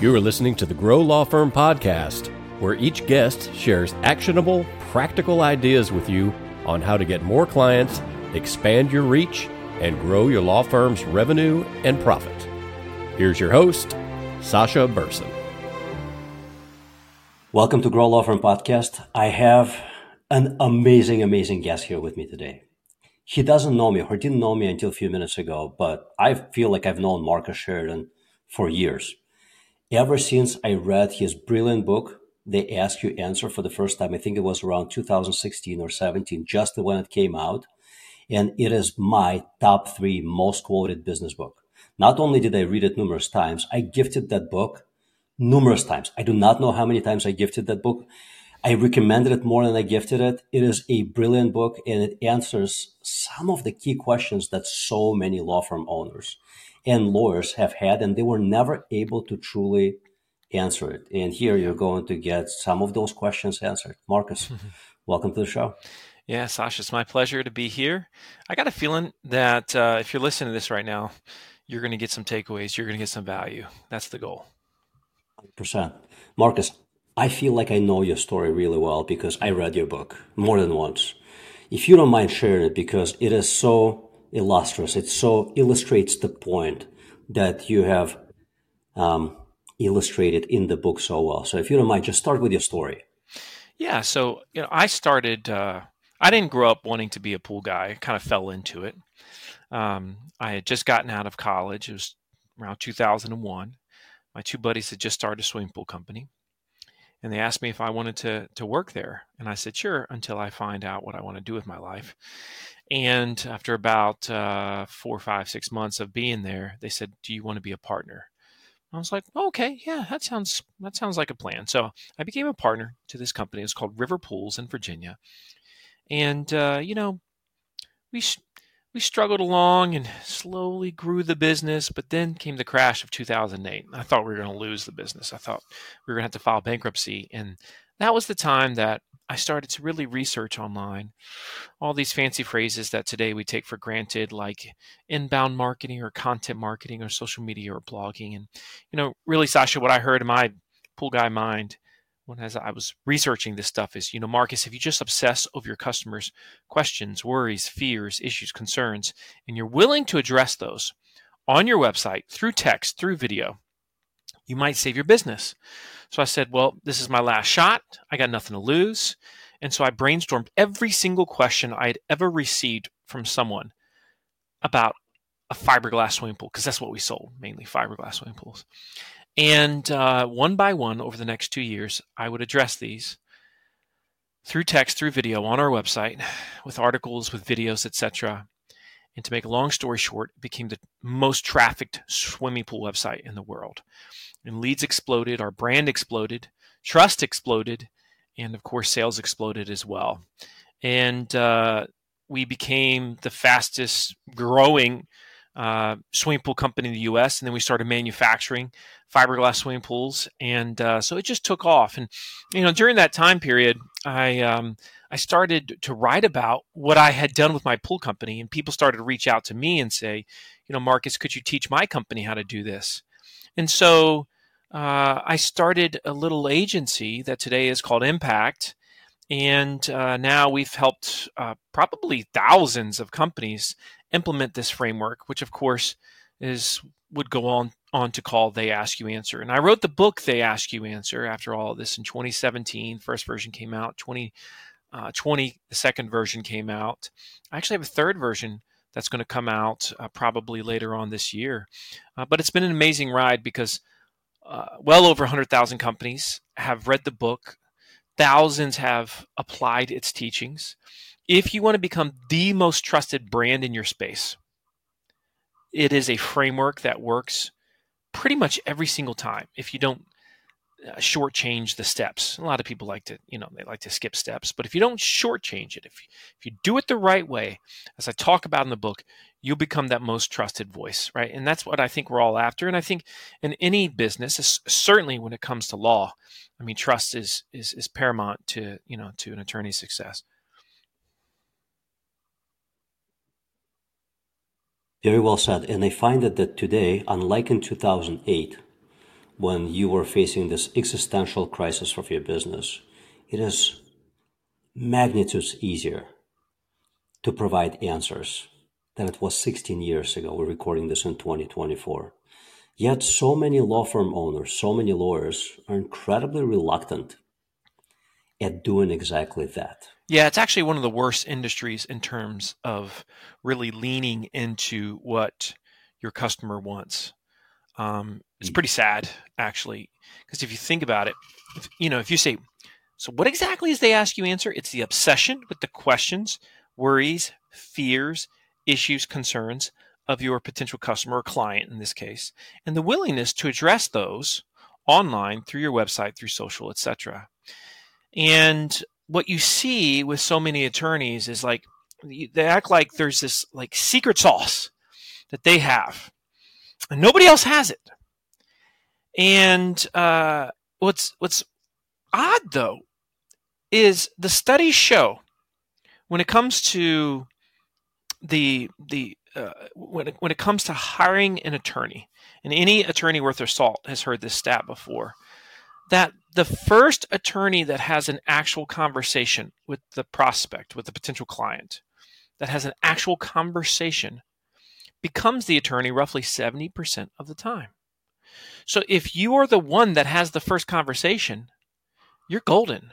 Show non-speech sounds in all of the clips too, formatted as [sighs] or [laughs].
You are listening to the Grow Law Firm podcast, where each guest shares actionable, practical ideas with you on how to get more clients, expand your reach, and grow your law firm's revenue and profit. Here's your host, Sasha Berson. Welcome to Grow Law Firm podcast. I have an amazing, amazing guest here with me today. He doesn't know me or didn't know me until a few minutes ago, but I feel like I've known Marcus Sheridan for years. Ever since I read his brilliant book, They Ask You Answer for the first time, I think it was around 2016 or 17, just when it came out. And it is my top three most quoted business book. Not only did I read it numerous times, I gifted that book numerous times. I do not know how many times I gifted that book. I recommended it more than I gifted it. It is a brilliant book and it answers some of the key questions that so many law firm owners and lawyers have had, and they were never able to truly answer it. And here you're going to get some of those questions answered. Marcus, welcome to the show. Yeah, Sasha, it's my pleasure to be here. I got a feeling that uh, if you're listening to this right now, you're going to get some takeaways. You're going to get some value. That's the goal. 100%. Marcus, I feel like I know your story really well because I read your book more than once. If you don't mind sharing it, because it is so illustrious, it so illustrates the point that you have um, illustrated in the book so well. So if you don't mind, just start with your story. Yeah. So, you know, I started, uh, I didn't grow up wanting to be a pool guy, I kind of fell into it. Um, I had just gotten out of college. It was around 2001. My two buddies had just started a swimming pool company, and they asked me if I wanted to to work there, and I said sure until I find out what I want to do with my life. And after about uh, four, five, six months of being there, they said, "Do you want to be a partner?" I was like, oh, "Okay, yeah, that sounds that sounds like a plan." So I became a partner to this company. It's called River Pools in Virginia, and uh, you know, we we struggled along and slowly grew the business, but then came the crash of 2008. I thought we were going to lose the business. I thought we were going to have to file bankruptcy. And that was the time that I started to really research online all these fancy phrases that today we take for granted, like inbound marketing or content marketing or social media or blogging. And, you know, really, Sasha, what I heard in my pool guy mind when as I was researching this stuff is, you know, Marcus, if you just obsess over your customers' questions, worries, fears, issues, concerns, and you're willing to address those on your website through text, through video, you might save your business. So I said, well, this is my last shot. I got nothing to lose. And so I brainstormed every single question I had ever received from someone about a fiberglass swimming pool, because that's what we sold, mainly fiberglass swimming pools. And uh, one by one, over the next two years, I would address these through text, through video on our website, with articles, with videos, etc. And to make a long story short, it became the most trafficked swimming pool website in the world. And leads exploded, our brand exploded, trust exploded, and of course, sales exploded as well. And uh, we became the fastest growing uh, swimming pool company in the U.S. And then we started manufacturing fiberglass swimming pools, and uh, so it just took off. And you know, during that time period, I um, I started to write about what I had done with my pool company, and people started to reach out to me and say, you know, Marcus, could you teach my company how to do this? And so uh, I started a little agency that today is called Impact. And uh, now we've helped uh, probably thousands of companies implement this framework, which of course is would go on on to call They Ask You Answer. And I wrote the book They Ask You Answer after all of this in 2017. First version came out 2020. Uh, 20, the second version came out. I actually have a third version that's going to come out uh, probably later on this year. Uh, but it's been an amazing ride because uh, well over 100,000 companies have read the book. Thousands have applied its teachings. If you want to become the most trusted brand in your space, it is a framework that works pretty much every single time. If you don't uh, shortchange the steps, a lot of people like to, you know, they like to skip steps. But if you don't shortchange it, if you, if you do it the right way, as I talk about in the book, you'll become that most trusted voice, right? And that's what I think we're all after. And I think in any business, certainly when it comes to law, I mean, trust is is is paramount to you know to an attorney's success. Very well said. And I find that, that today, unlike in 2008, when you were facing this existential crisis of your business, it is magnitudes easier to provide answers than it was 16 years ago. We're recording this in 2024. Yet, so many law firm owners, so many lawyers are incredibly reluctant at doing exactly that. Yeah, it's actually one of the worst industries in terms of really leaning into what your customer wants. Um, it's mm. pretty sad, actually, because if you think about it, if, you know, if you say, so what exactly is they ask you answer? It's the obsession with the questions, worries, fears, issues, concerns of your potential customer or client in this case, and the willingness to address those online through your website, through social, etc. And what you see with so many attorneys is like they act like there's this like secret sauce that they have, and nobody else has it. And uh, what's what's odd though is the studies show when it comes to the the uh, when it, when it comes to hiring an attorney, and any attorney worth their salt has heard this stat before, that the first attorney that has an actual conversation with the prospect, with the potential client, that has an actual conversation, becomes the attorney roughly 70% of the time. So if you are the one that has the first conversation, you're golden.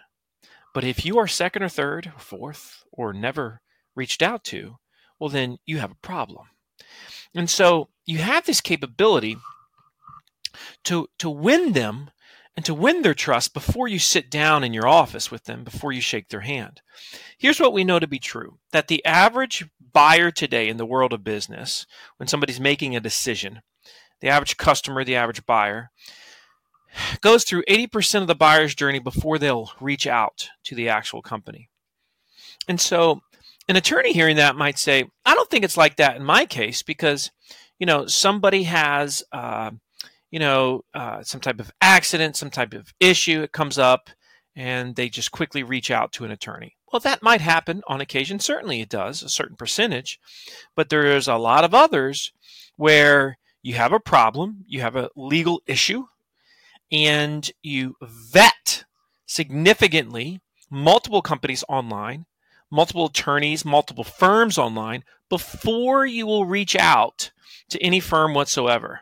But if you are second or third or fourth or never reached out to, well, then you have a problem. And so you have this capability to, to win them and to win their trust before you sit down in your office with them, before you shake their hand. Here's what we know to be true that the average buyer today in the world of business, when somebody's making a decision, the average customer, the average buyer, goes through 80% of the buyer's journey before they'll reach out to the actual company. And so an attorney hearing that might say, I don't think it's like that in my case because, you know, somebody has, uh, you know, uh, some type of accident, some type of issue, it comes up, and they just quickly reach out to an attorney. Well, that might happen on occasion. Certainly it does, a certain percentage. But there's a lot of others where you have a problem, you have a legal issue, and you vet significantly multiple companies online multiple attorneys, multiple firms online before you will reach out to any firm whatsoever.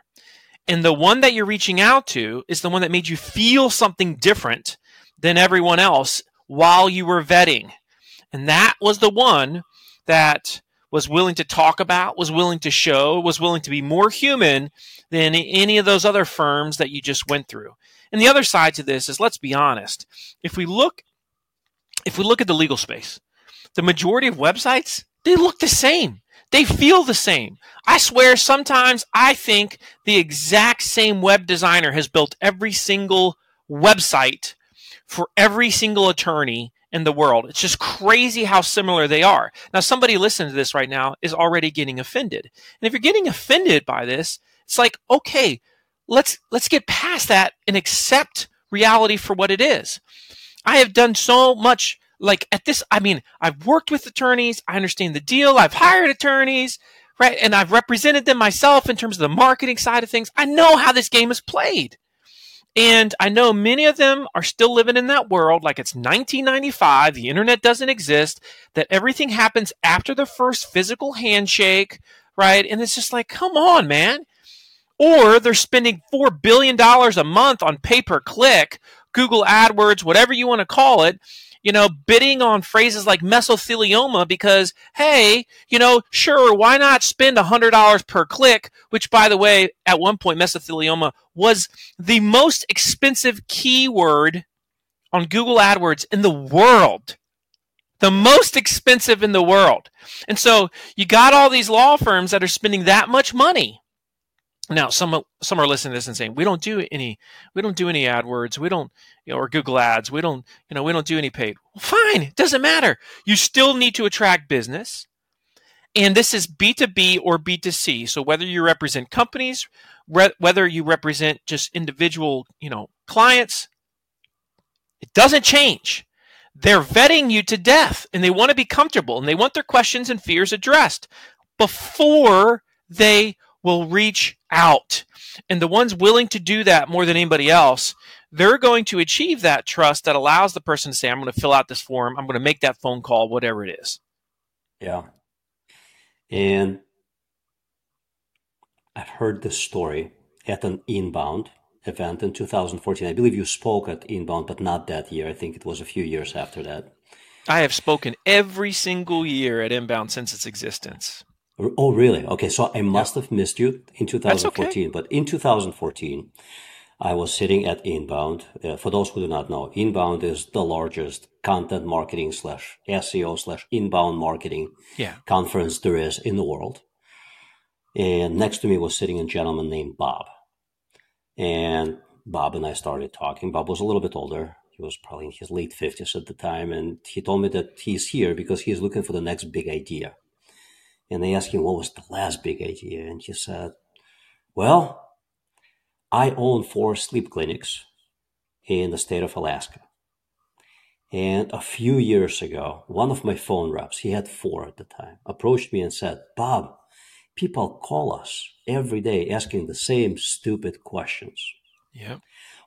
And the one that you're reaching out to is the one that made you feel something different than everyone else while you were vetting. And that was the one that was willing to talk about, was willing to show, was willing to be more human than any of those other firms that you just went through. And the other side to this is let's be honest. If we look if we look at the legal space, the majority of websites, they look the same. They feel the same. I swear sometimes I think the exact same web designer has built every single website for every single attorney in the world. It's just crazy how similar they are. Now, somebody listening to this right now is already getting offended. And if you're getting offended by this, it's like, okay, let's let's get past that and accept reality for what it is. I have done so much like at this i mean i've worked with attorneys i understand the deal i've hired attorneys right? And i've represented them myself in terms of the marketing side of things. I know how this game is played. And i know many of them are still living in that world like it's 1995 the internet doesn't exist that everything happens after the first physical handshake right? And it's just like come on man. Or they're spending $4 billion a month on pay per click google adwords whatever you want to call it you know, bidding on phrases like mesothelioma because, hey, you know, sure, why not spend $100 per click? Which, by the way, at one point, mesothelioma was the most expensive keyword on Google AdWords in the world. The most expensive in the world. And so you got all these law firms that are spending that much money now, some some are listening to this and saying we don't do any we don't do any AdWords, we don't you know, or Google Ads, we don't you know we don't do any paid. Well, fine, it doesn't matter. You still need to attract business, and this is B two B or B two C. So whether you represent companies, re- whether you represent just individual you know clients, it doesn't change. They're vetting you to death, and they want to be comfortable, and they want their questions and fears addressed before they will reach out. And the ones willing to do that more than anybody else, they're going to achieve that trust that allows the person to say, I'm going to fill out this form, I'm going to make that phone call, whatever it is. Yeah. And I've heard this story at an inbound event in 2014. I believe you spoke at inbound, but not that year. I think it was a few years after that. I have spoken every single year at inbound since its existence. Oh, really? Okay, so I must have missed you in 2014. okay. But in 2014, I was sitting at Inbound. Uh, for those who do not know, Inbound is the largest content marketing slash SEO slash inbound marketing Yeah. conference there is in the world. And next to me was sitting a gentleman named Bob. And Bob and I started talking. Bob was a little bit older. He was probably in his late 50s at the time. And he told me that he's here because he's looking for the next big idea. And they asked him, what was the last big idea? And he said, well, I own four sleep clinics in the state of Alaska. And a few years ago, one of my phone reps, he had four at the time, approached me and said, Bob, people call us every day asking the same stupid questions. Yep.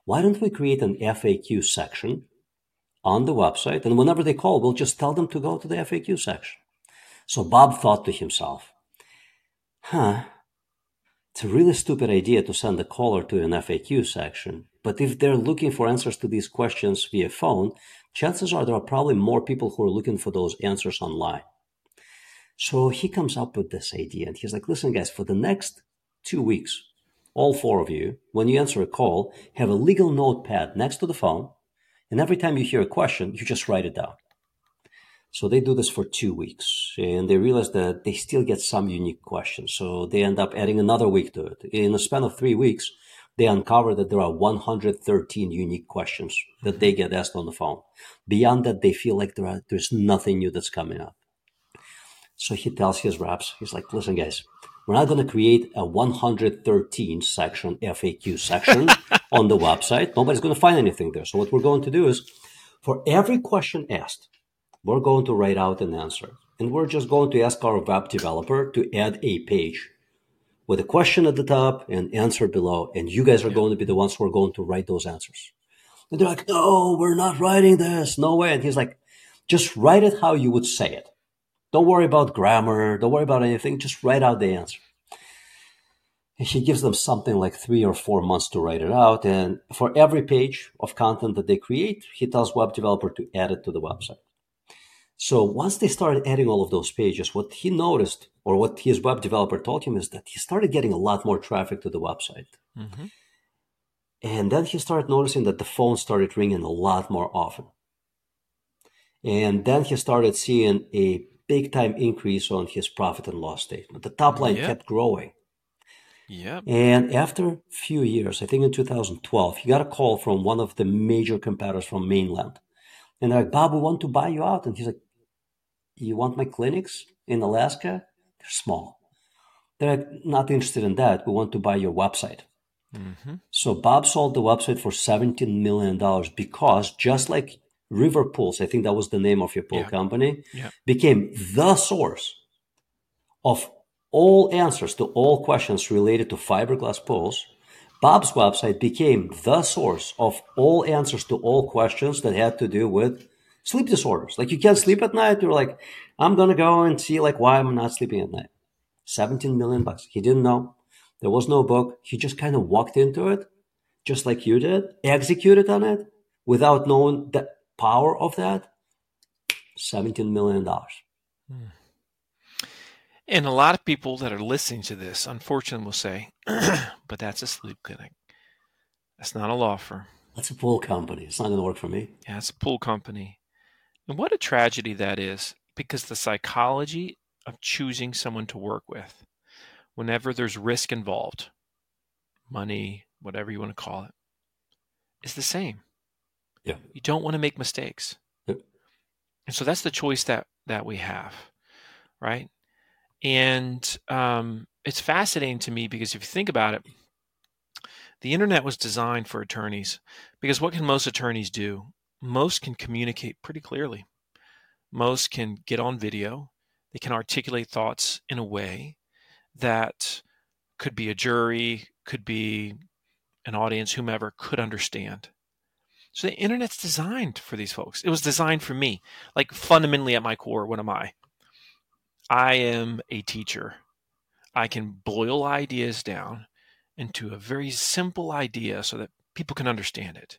Why don't we create an FAQ section on the website? And whenever they call, we'll just tell them to go to the FAQ section. So Bob thought to himself, huh, it's a really stupid idea to send a caller to an FAQ section. But if they're looking for answers to these questions via phone, chances are there are probably more people who are looking for those answers online. So he comes up with this idea and he's like, listen, guys, for the next two weeks, all four of you, when you answer a call, have a legal notepad next to the phone. And every time you hear a question, you just write it down. So they do this for two weeks and they realize that they still get some unique questions. So they end up adding another week to it. In a span of three weeks, they uncover that there are 113 unique questions that they get asked on the phone. Beyond that, they feel like there are, there's nothing new that's coming up. So he tells his reps, he's like, listen, guys, we're not going to create a 113 section FAQ section [laughs] on the website. Nobody's going to find anything there. So what we're going to do is for every question asked, we're going to write out an answer. And we're just going to ask our web developer to add a page with a question at the top and answer below. And you guys are yeah. going to be the ones who are going to write those answers. And they're like, no, we're not writing this. No way. And he's like, just write it how you would say it. Don't worry about grammar. Don't worry about anything. Just write out the answer. And he gives them something like three or four months to write it out. And for every page of content that they create, he tells web developer to add it to the website. So once they started adding all of those pages, what he noticed or what his web developer told him is that he started getting a lot more traffic to the website. Mm-hmm. And then he started noticing that the phone started ringing a lot more often. And then he started seeing a big time increase on his profit and loss statement. The top line kept growing. Yeah. And after a few years, I think in 2012, he got a call from one of the major competitors from mainland. And they're like, Bob, we want to buy you out. And he's like, you want my clinics in Alaska? They're small. They're not interested in that. We want to buy your website. Mm-hmm. So Bob sold the website for $17 million because just like River Pools, I think that was the name of your pool yeah. company, yeah. became the source of all answers to all questions related to fiberglass pools. Bob's website became the source of all answers to all questions that had to do with sleep disorders. Like you can't sleep at night. You're like, I'm gonna go and see like why I'm not sleeping at night. 17 million bucks. He didn't know. There was no book. He just kind of walked into it, just like you did, executed on it without knowing the power of that. 17 million dollars. Hmm. And a lot of people that are listening to this, unfortunately, will say, [clears throat] but that's a sleep clinic. That's not a law firm. That's a pool company. It's not going to work for me. Yeah, it's a pool company. And what a tragedy that is because the psychology of choosing someone to work with, whenever there's risk involved, money, whatever you want to call it, is the same. Yeah. You don't want to make mistakes. Yep. And so that's the choice that that we have, right? And um, it's fascinating to me because if you think about it, the internet was designed for attorneys because what can most attorneys do? Most can communicate pretty clearly. Most can get on video. They can articulate thoughts in a way that could be a jury, could be an audience, whomever could understand. So the internet's designed for these folks. It was designed for me. Like fundamentally at my core, what am I? I am a teacher. I can boil ideas down into a very simple idea so that people can understand it.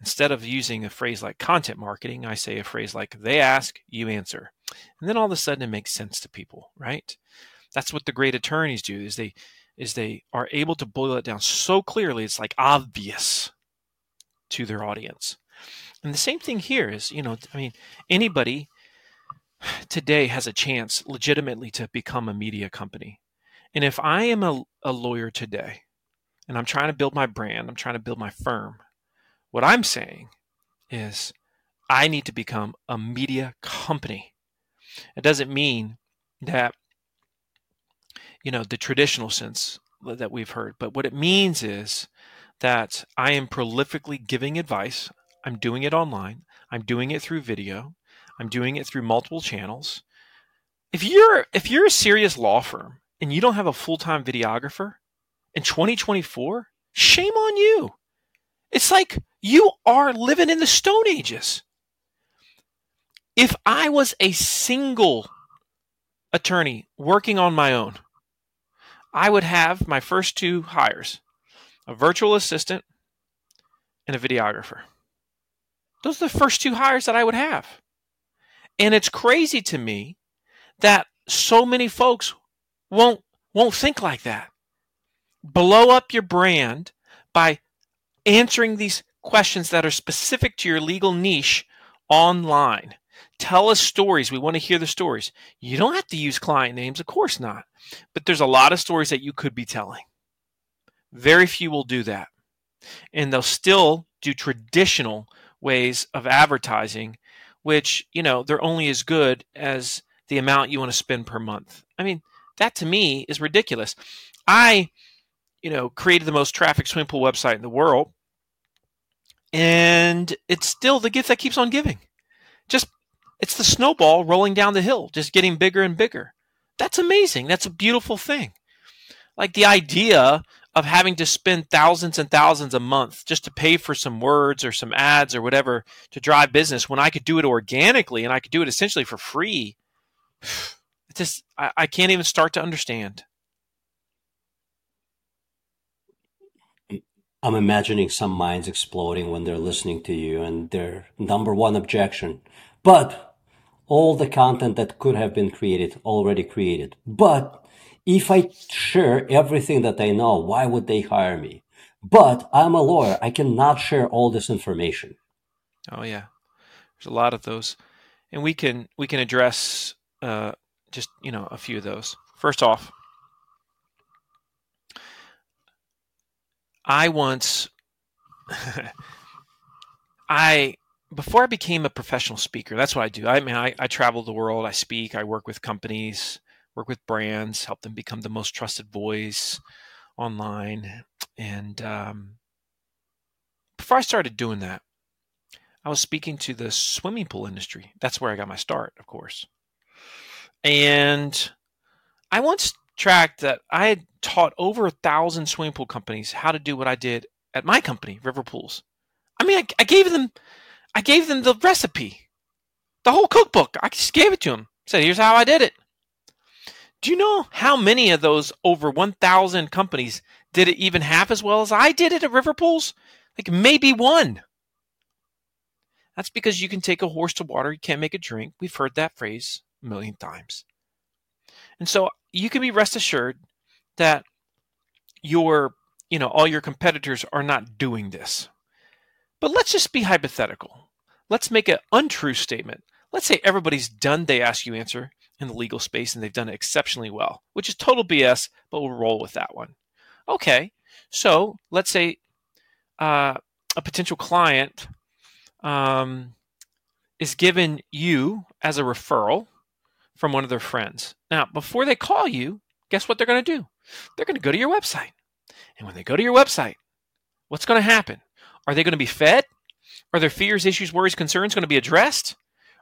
Instead of using a phrase like content marketing, I say a phrase like they ask, you answer. And then all of a sudden it makes sense to people, right? That's what the great attorneys do is they is they are able to boil it down so clearly it's like obvious to their audience. And the same thing here is, you know, I mean, anybody today has a chance legitimately to become a media company. And if I am a, a lawyer today and I'm trying to build my brand, I'm trying to build my firm, what I'm saying is I need to become a media company. It doesn't mean that, you know, the traditional sense that we've heard, but what it means is that I am prolifically giving advice. I'm doing it online. I'm doing it through video. I'm doing it through multiple channels. If you're if you're a serious law firm and you don't have a full-time videographer in 2024, shame on you. It's like you are living in the stone ages. If I was a single attorney working on my own, I would have my first two hires a virtual assistant, and a videographer. Those are the first two hires that I would have. And it's crazy to me that so many folks won't won't think like that. Blow up your brand by answering these questions that are specific to your legal niche online. Tell us stories. We want to hear the stories. You don't have to use client names, of course not. But there's a lot of stories that you could be telling. Very few will do that. And they'll still do traditional ways of advertising, which, you know, they're only as good as the amount you want to spend per month. I mean, that to me is ridiculous. I, you know, created the most traffic swimming pool website in the world, and it's still the gift that keeps on giving. Just it's the snowball rolling down the hill, just getting bigger and bigger. That's amazing. That's a beautiful thing. Like the idea of having to spend thousands and thousands a month just to pay for some words or some ads or whatever to drive business when I could do it organically and I could do it essentially for free. [sighs] It just I, I can't even start to understand. I'm imagining some minds exploding when they're listening to you and their number one objection. But all the content that could have been created already created. But if I share everything that I know, why would they hire me? But I'm a lawyer. I cannot share all this information. Oh yeah, there's a lot of those, and we can we can address uh, just you know a few of those. First off, I once [laughs] I before I became a professional speaker, that's what I do. I mean, I, I travel the world, I speak, I work with companies, work with brands, help them become the most trusted voice online. And um, before I started doing that, I was speaking to the swimming pool industry. That's where I got my start, of course. And I once tracked that I had taught over a thousand swimming pool companies how to do what I did at my company, River Pools. I mean, I, I gave them, I gave them the recipe, the whole cookbook. I just gave it to them. Said, "Here's how I did it." Do you know how many of those over 1,000 companies did it even half as well as I did it at River Pools? Like maybe one. That's because you can take a horse to water, you can't make a drink. We've heard that phrase a million times. And so you can be rest assured that your, you know, all your competitors are not doing this. But let's just be hypothetical. Let's make an untrue statement. Let's say everybody's done they ask you answer in the legal space and they've done it exceptionally well, which is total BS, but we'll roll with that one. Okay, so let's say uh, a potential client um, is given you as a referral from one of their friends. Now, before they call you, guess what they're going to do? They're going to go to your website. And when they go to your website, what's going to happen? Are they going to be fed? Are their fears, issues, worries, concerns going to be addressed?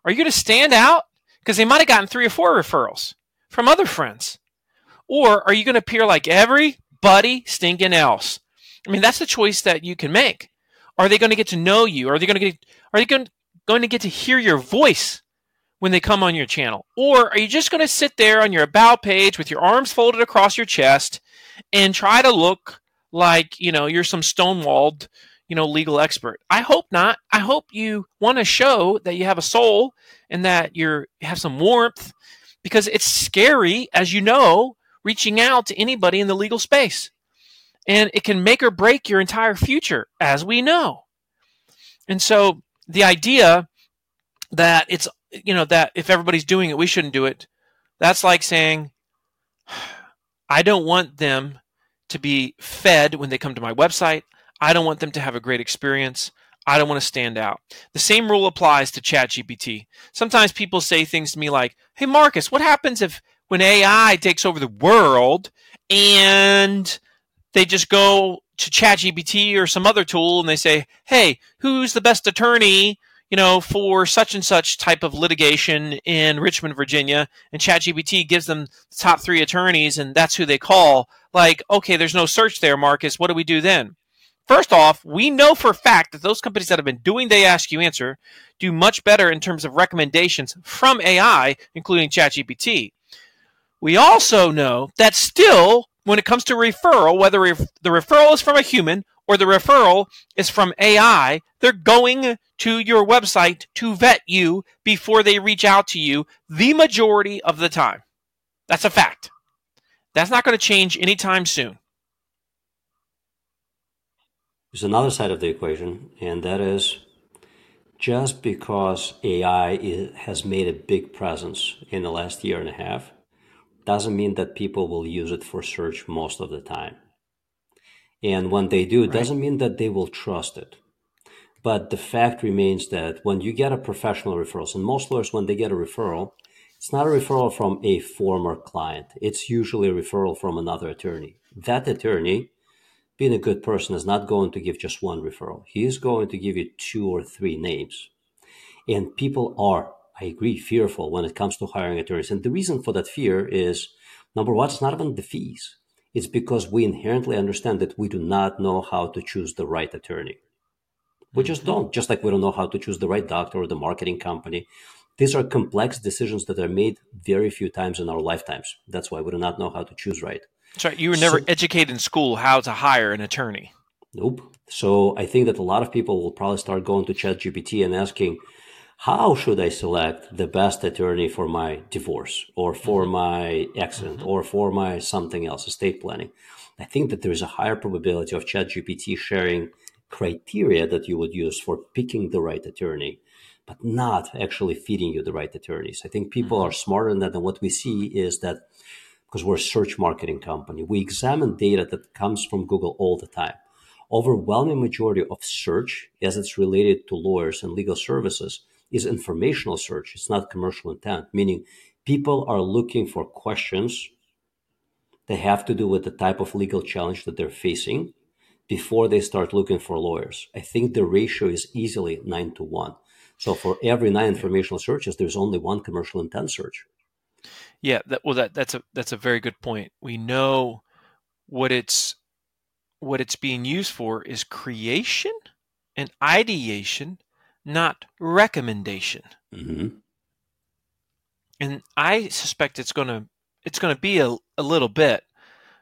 Are you going to stand out because they might have gotten three or four referrals from other friends. Or are you going to appear like everybody stinking else. I mean, that's the choice that you can make. Are they going to get to know you? Are they going to get are they going going to get to hear your voice when they come on your channel? Or are you just going to sit there on your about page with your arms folded across your chest and try to look like, you know, you're some stonewalled, you know, legal expert? I hope not. I hope you want to show that you have a soul and that you have some warmth because it's scary as you know reaching out to anybody in the legal space. And it can make or break your entire future as we know. And so the idea that it's you know that if everybody's doing it we shouldn't do it. That's like saying [sighs] i don't want them to be fed when they come to my website. I don't want them to have a great experience. I don't want to stand out. The same rule applies to chatgpt. Sometimes people say things to me like hey marcus what happens if when ai takes over the world and they just go to ChatGPT or some other tool and they say, "Hey, who's the best attorney, you know, for such and such type of litigation in Richmond, Virginia?" And ChatGPT gives them the top 3 attorneys and that's who they call. Like, okay, there's no search there, Marcus. What do we do then? First off, we know for a fact that those companies that have been doing they ask you answer do much better in terms of recommendations from AI, including ChatGPT. We also know that still when it comes to referral, whether the referral is from a human or the referral is from AI, they're going to your website to vet you before they reach out to you the majority of the time. That's a fact. That's not going to change anytime soon. There's another side of the equation, and that is just because AI has made a big presence in the last year and a half doesn't mean that people will use it for search most of the time. And when they do, it right. doesn't mean that they will trust it. But the fact remains that when you get a professional referral, and most lawyers, when they get a referral, it's not a referral from a former client. It's usually a referral from another attorney. That attorney, being a good person, is not going to give just one referral. He is going to give you two or three names. And people are I agree, fearful when it comes to hiring attorneys. And the reason for that fear is number one, it's not even the fees. It's because we inherently understand that we do not know how to choose the right attorney. We just mm-hmm. don't, just like we don't know how to choose the right doctor or the marketing company. These are complex decisions that are made very few times in our lifetimes. That's why we do not know how to choose right. That's right. You were never so, educated in school how to hire an attorney. Nope. So I think that a lot of people will probably start going to ChatGPT and asking, how should I select the best attorney for my divorce or for mm-hmm. my accident mm-hmm. or for my something else, estate planning? I think that there is a higher probability of ChatGPT sharing criteria that you would use for picking the right attorney, but not actually feeding you the right attorneys. I think people mm-hmm. are smarter than that. And what we see is that because we're a search marketing company, we examine data that comes from Google all the time. Overwhelming majority of search as it's related to lawyers and legal services is informational search. It's not commercial intent, meaning people are looking for questions that have to do with the type of legal challenge that they're facing before they start looking for lawyers. I think the ratio is easily nine to one. So for every nine informational searches, there's only one commercial intent search. Yeah, that, well, that that's a that's a very good point. We know what it's what it's being used for is creation and ideation not recommendation. Mm-hmm. And I suspect it's going to it's going to be a, a little bit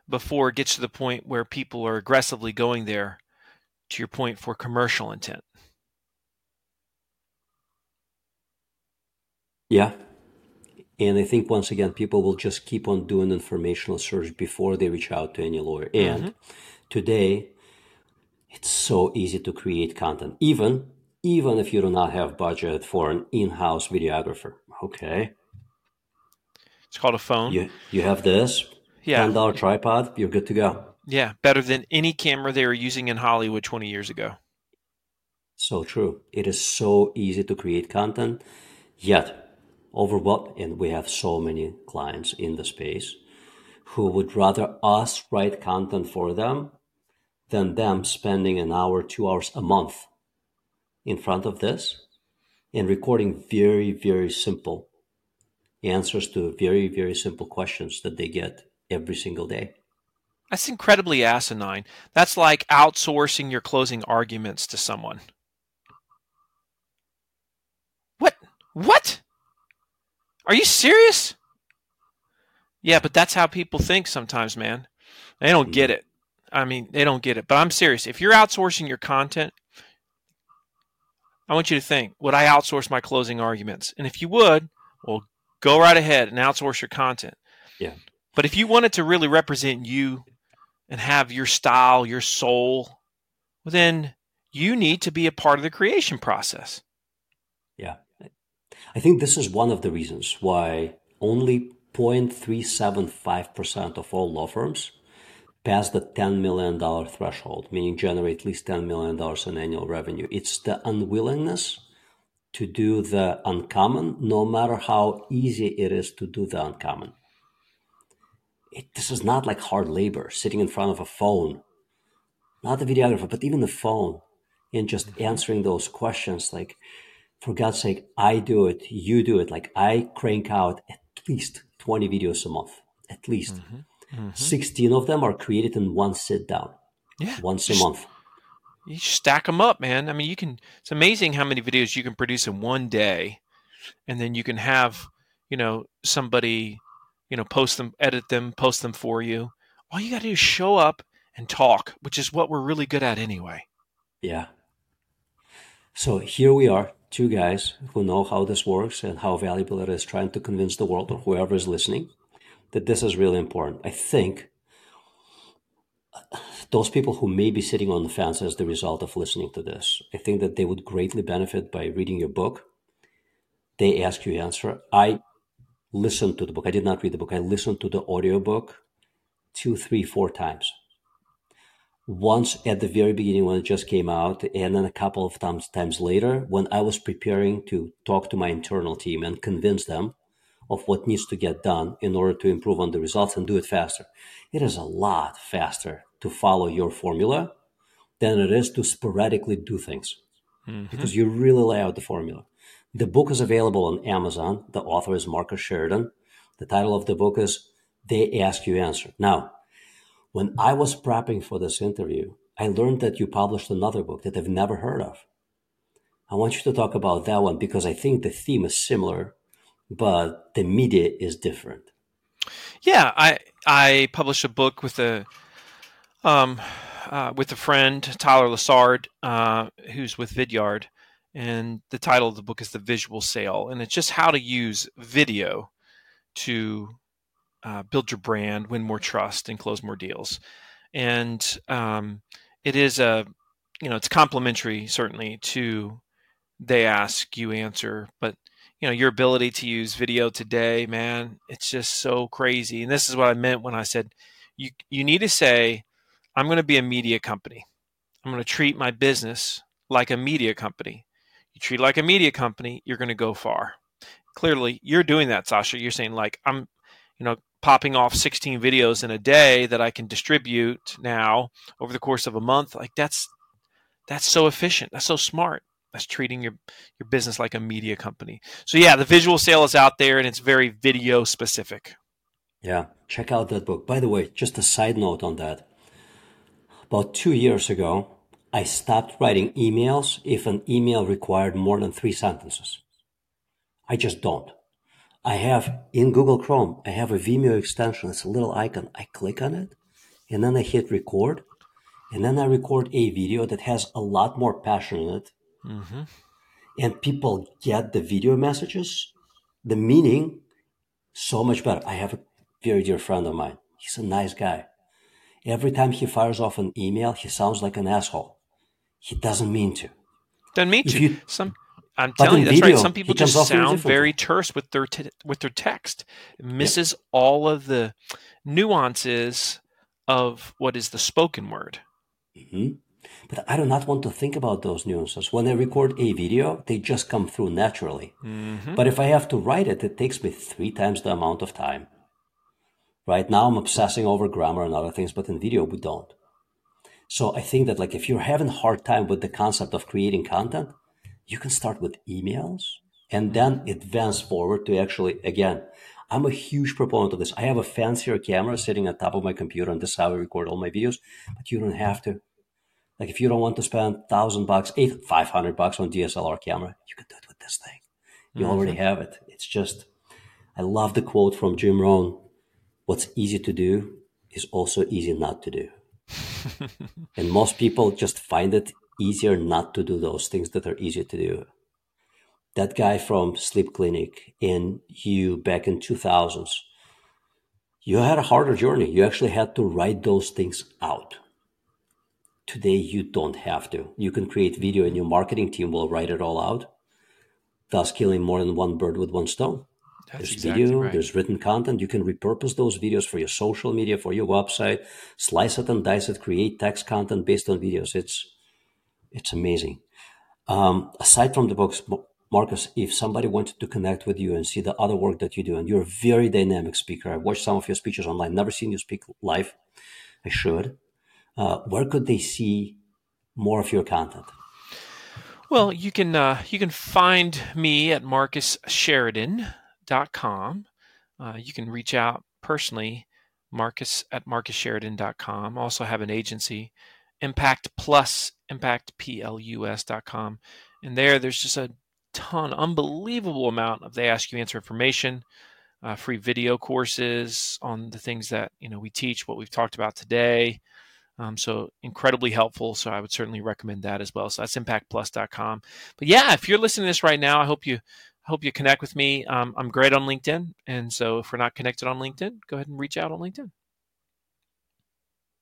before it gets to the point where people are aggressively going there to your point for commercial intent. Yeah. And I think once again, people will just keep on doing informational search before they reach out to any lawyer. And mm-hmm. today, it's so easy to create content. Even even if you do not have budget for an in-house videographer. Okay. It's called a phone. You you have this. Yeah. Ten dollar tripod. You're good to go. Yeah, better than any camera they were using in Hollywood 20 years ago. So true. It is so easy to create content, yet overwhelmed, and we have so many clients in the space who would rather us write content for them than them spending an hour, two hours a month in front of this and recording very, very simple answers to very, very simple questions that they get every single day. That's incredibly asinine. That's like outsourcing your closing arguments to someone. What? What? Are you serious? Yeah, but that's how people think sometimes, man. They don't get it. I mean, they don't get it. But I'm serious. If you're outsourcing your content, I want you to think, would I outsource my closing arguments? And if you would, well, go right ahead and outsource your content. Yeah. But if you wanted to really represent you and have your style, your soul, well, then you need to be a part of the creation process. Yeah. I think this is one of the reasons why only 0.375% of all law firms pass the $10 million threshold, meaning generate at least $10 million in annual revenue. It's the unwillingness to do the uncommon, no matter how easy it is to do the uncommon it, this is not like hard labor sitting in front of a phone not the videographer but even the phone and just answering those questions like for god's sake i do it you do it like i crank out at least 20 videos a month at least mm-hmm. Mm-hmm. 16 of them are created in one sit down yeah once a month you stack them up man i mean you can it's amazing how many videos you can produce in one day and then you can have you know somebody you know, post them, edit them, post them for you. All you got to do is show up and talk, which is what we're really good at anyway. Yeah. So here we are, two guys who know how this works and how valuable it is trying to convince the world or whoever is listening that this is really important. I think those people who may be sitting on the fence as the result of listening to this, I think that they would greatly benefit by reading your book. They ask you answer. I listened to the book. I did not read the book. I listened to the audiobook two, three, four times. Once at the very beginning when it just came out, and then a couple of times, times later when I was preparing to talk to my internal team and convince them of what needs to get done in order to improve on the results and do it faster. It is a lot faster to follow your formula than it is to sporadically do things mm-hmm. because you really lay out the formula. The book is available on Amazon. The author is Marcus Sheridan. The title of the book is They Ask You Answer. Now, when I was prepping for this interview, I learned that you published another book that I've never heard of. I want you to talk about that one because I think the theme is similar, but the media is different. Yeah, I I published a book with a um uh, with a friend Tyler Lessard, uh, who's with Vidyard, and the title of the book is The Visual Sale. And it's just how to use video to uh, build your brand, win more trust, and close more deals. And um, it is a, you know, it's complementary certainly to they ask, you answer, but you know, your ability to use video today, man, it's just so crazy. And this is what I meant when I said you you need to say, I'm going to be a media company. I'm going to treat my business like a media company you treat like a media company, you're going to go far. Clearly, you're doing that, Sasha. You're saying like I'm, you know, popping off 16 videos in a day that I can distribute now over the course of a month. Like that's that's so efficient. That's so smart. That's treating your your business like a media company. So yeah, the visual sale is out there and it's very video specific. Yeah, check out that book. By the way, just a side note on that. About 2 years ago, I stopped writing emails if an email required more than three sentences. I just don't. I have in Google Chrome, I have a Vimeo extension. It's a little icon. I click on it and then I hit record and then I record a video that has a lot more passion in it. Mm-hmm. And people get the video messages, the meaning so much better. I have a very dear friend of mine. He's a nice guy. Every time he fires off an email, he sounds like an asshole. He doesn't mean to. Doesn't mean if to. You, Some I'm telling you, that's video, right. Some people just sound very terse with their t- with their text. It misses yep. all of the nuances of what is the spoken word. Mm-hmm. But I do not want to think about those nuances. When I record a video, they just come through naturally. Mm-hmm. But if I have to write it, it takes me three times the amount of time. Right now, I'm obsessing over grammar and other things, but in video, we don't. So I think that like if you're having a hard time with the concept of creating content, you can start with emails and then advance forward to actually again, I'm a huge proponent of this. I have a fancier camera sitting on top of my computer, and this is how I record all my videos. But you don't have to. Like if you don't want to spend thousand bucks, eight, five hundred bucks on DSLR camera, you can do it with this thing. You mm-hmm. already have it. It's just, I love the quote from Jim Rohn. What's easy to do is also easy not to do. [laughs] and most people just find it easier not to do those things that are easier to do. That guy from Sleep Clinic and you back in 2000s, you had a harder journey. You actually had to write those things out. Today, you don't have to. You can create video and your marketing team will write it all out, thus killing more than one bird with one stone. That's there's exactly video, right. there's written content. You can repurpose those videos for your social media, for your website, slice it and dice it, create text content based on videos. It's it's amazing. Um, aside from the books, Marcus, if somebody wanted to connect with you and see the other work that you do, and you're a very dynamic speaker, I've watched some of your speeches online, never seen you speak live. I should. Uh, where could they see more of your content? Well, you can uh, you can find me at marcussheridan.com. Uh, you can reach out personally, marcus at marcussheridan.com. Also have an agency, Impact Plus, impactplus.com. And there, there's just a ton, unbelievable amount of they ask you answer information, uh, free video courses on the things that you know we teach, what we've talked about today. Um, so incredibly helpful. So I would certainly recommend that as well. So that's impactplus.com. But yeah, if you're listening to this right now, I hope you I hope you connect with me. Um, I'm great on LinkedIn, and so if we're not connected on LinkedIn, go ahead and reach out on LinkedIn.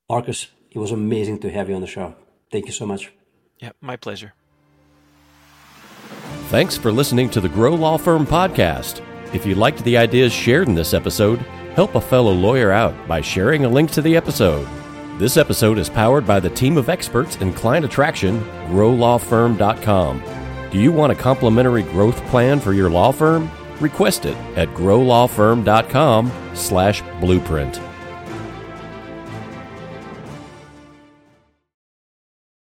Marcus, it was amazing to have you on the show. Thank you so much. Yeah, my pleasure. Thanks for listening to the Grow Law Firm podcast. If you liked the ideas shared in this episode, help a fellow lawyer out by sharing a link to the episode. This episode is powered by the team of experts in client attraction, growlawfirm.com. Do you want a complimentary growth plan for your law firm? Request it at growlawfirm.com slash blueprint.